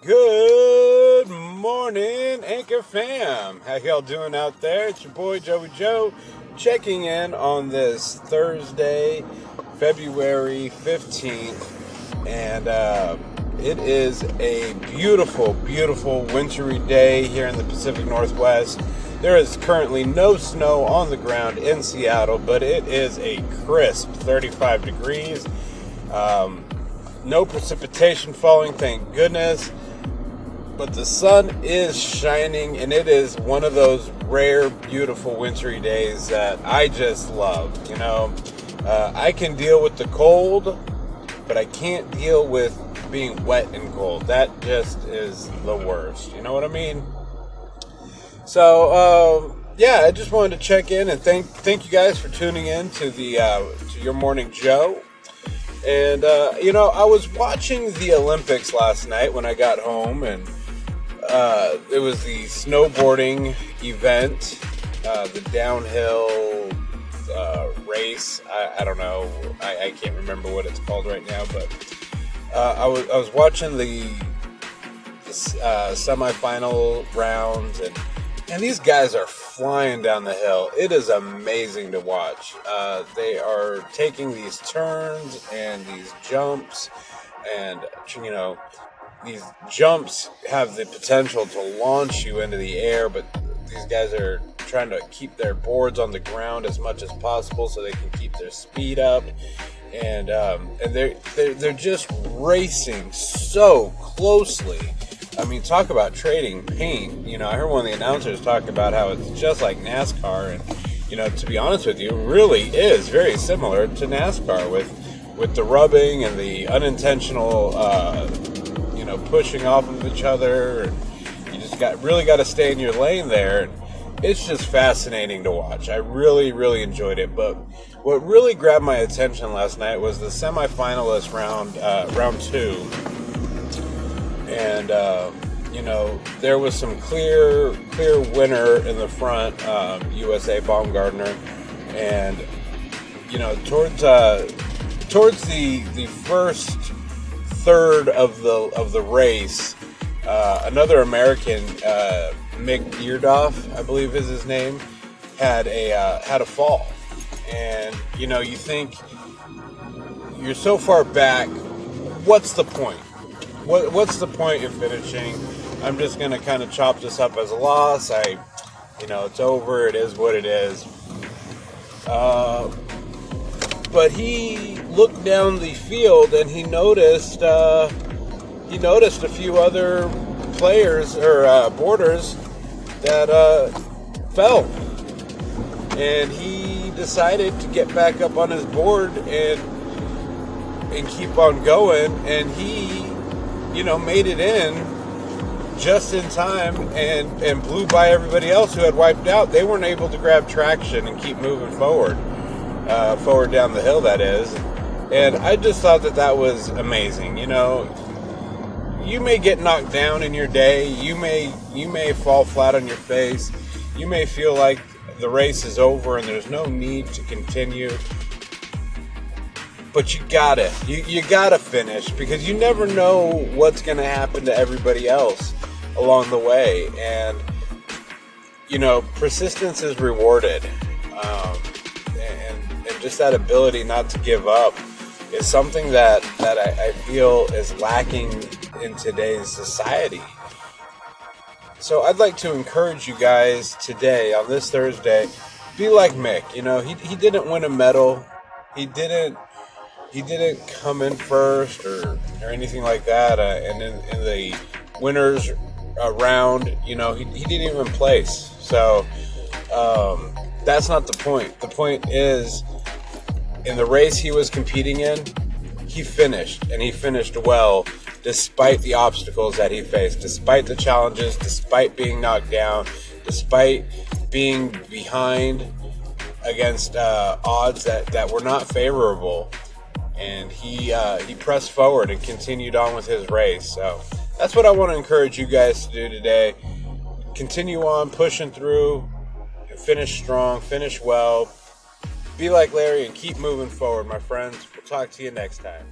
Good morning, Anchor fam. How y'all doing out there? It's your boy Joey Joe checking in on this Thursday, February 15th. And uh, it is a beautiful, beautiful wintry day here in the Pacific Northwest. There is currently no snow on the ground in Seattle, but it is a crisp 35 degrees. Um, no precipitation falling, thank goodness but the sun is shining and it is one of those rare beautiful wintry days that i just love you know? Uh, i can deal with the cold but i can't deal with being wet and cold. That just is the worst. You know what i mean? So uh, yeah i just wanted to check in and thank thank you guys for tuning in to the uh, to your morning joe and uh, you know i was watching the olympics last night when i got home and uh, it was the snowboarding event, uh, the downhill uh, race. I, I, don't know. I, I, can't remember what it's called right now, but uh, I was I was watching the, the uh, semifinal rounds, and and these guys are flying down the hill. It is amazing to watch. Uh, they are taking these turns and these jumps, and you know these jumps have the potential to launch you into the air, but these guys are trying to keep their boards on the ground as much as possible so they can keep their speed up. And um, and they're, they're they're just racing so closely. I mean, talk about trading paint. You know, I heard one of the announcers talk about how it's just like NASCAR, and you know, to be honest with you, it really is very similar to NASCAR with with the rubbing and the unintentional uh, know pushing off of each other. And you just got really got to stay in your lane there. And it's just fascinating to watch. I really really enjoyed it. But what really grabbed my attention last night was the semifinalist round uh, round two, and. Uh, you know, there was some clear, clear winner in the front, um, USA Baumgartner, and you know, towards uh, towards the the first third of the of the race, uh, another American, uh, Mick Dierdorff, I believe is his name, had a uh, had a fall, and you know you think you're so far back. What's the point? What what's the point of finishing? I'm just gonna kind of chop this up as a loss. I, you know, it's over. It is what it is. Uh, but he looked down the field and he noticed uh, he noticed a few other players or uh, boarders that uh, fell, and he decided to get back up on his board and and keep on going. And he, you know, made it in just in time and and blew by everybody else who had wiped out. They weren't able to grab traction and keep moving forward, uh, forward down the hill. That is. And I just thought that that was amazing. You know, you may get knocked down in your day. You may you may fall flat on your face. You may feel like the race is over and there's no need to continue. But you gotta, you, you gotta finish because you never know what's gonna happen to everybody else along the way. And, you know, persistence is rewarded. Um, and, and just that ability not to give up is something that, that I, I feel is lacking in today's society. So I'd like to encourage you guys today on this Thursday, be like Mick. You know, he, he didn't win a medal. He didn't he didn't come in first or, or anything like that. Uh, and in, in, the winners round, you know, he, he didn't even place. So um, that's not the point. The point is in the race he was competing in, he finished and he finished well despite the obstacles that he faced, despite the challenges, despite being knocked down, despite being behind against uh, odds that, that were not favorable. And he uh, he pressed forward and continued on with his race. So that's what I want to encourage you guys to do today. Continue on pushing through, finish strong, finish well, be like Larry and keep moving forward, my friends. We'll talk to you next time.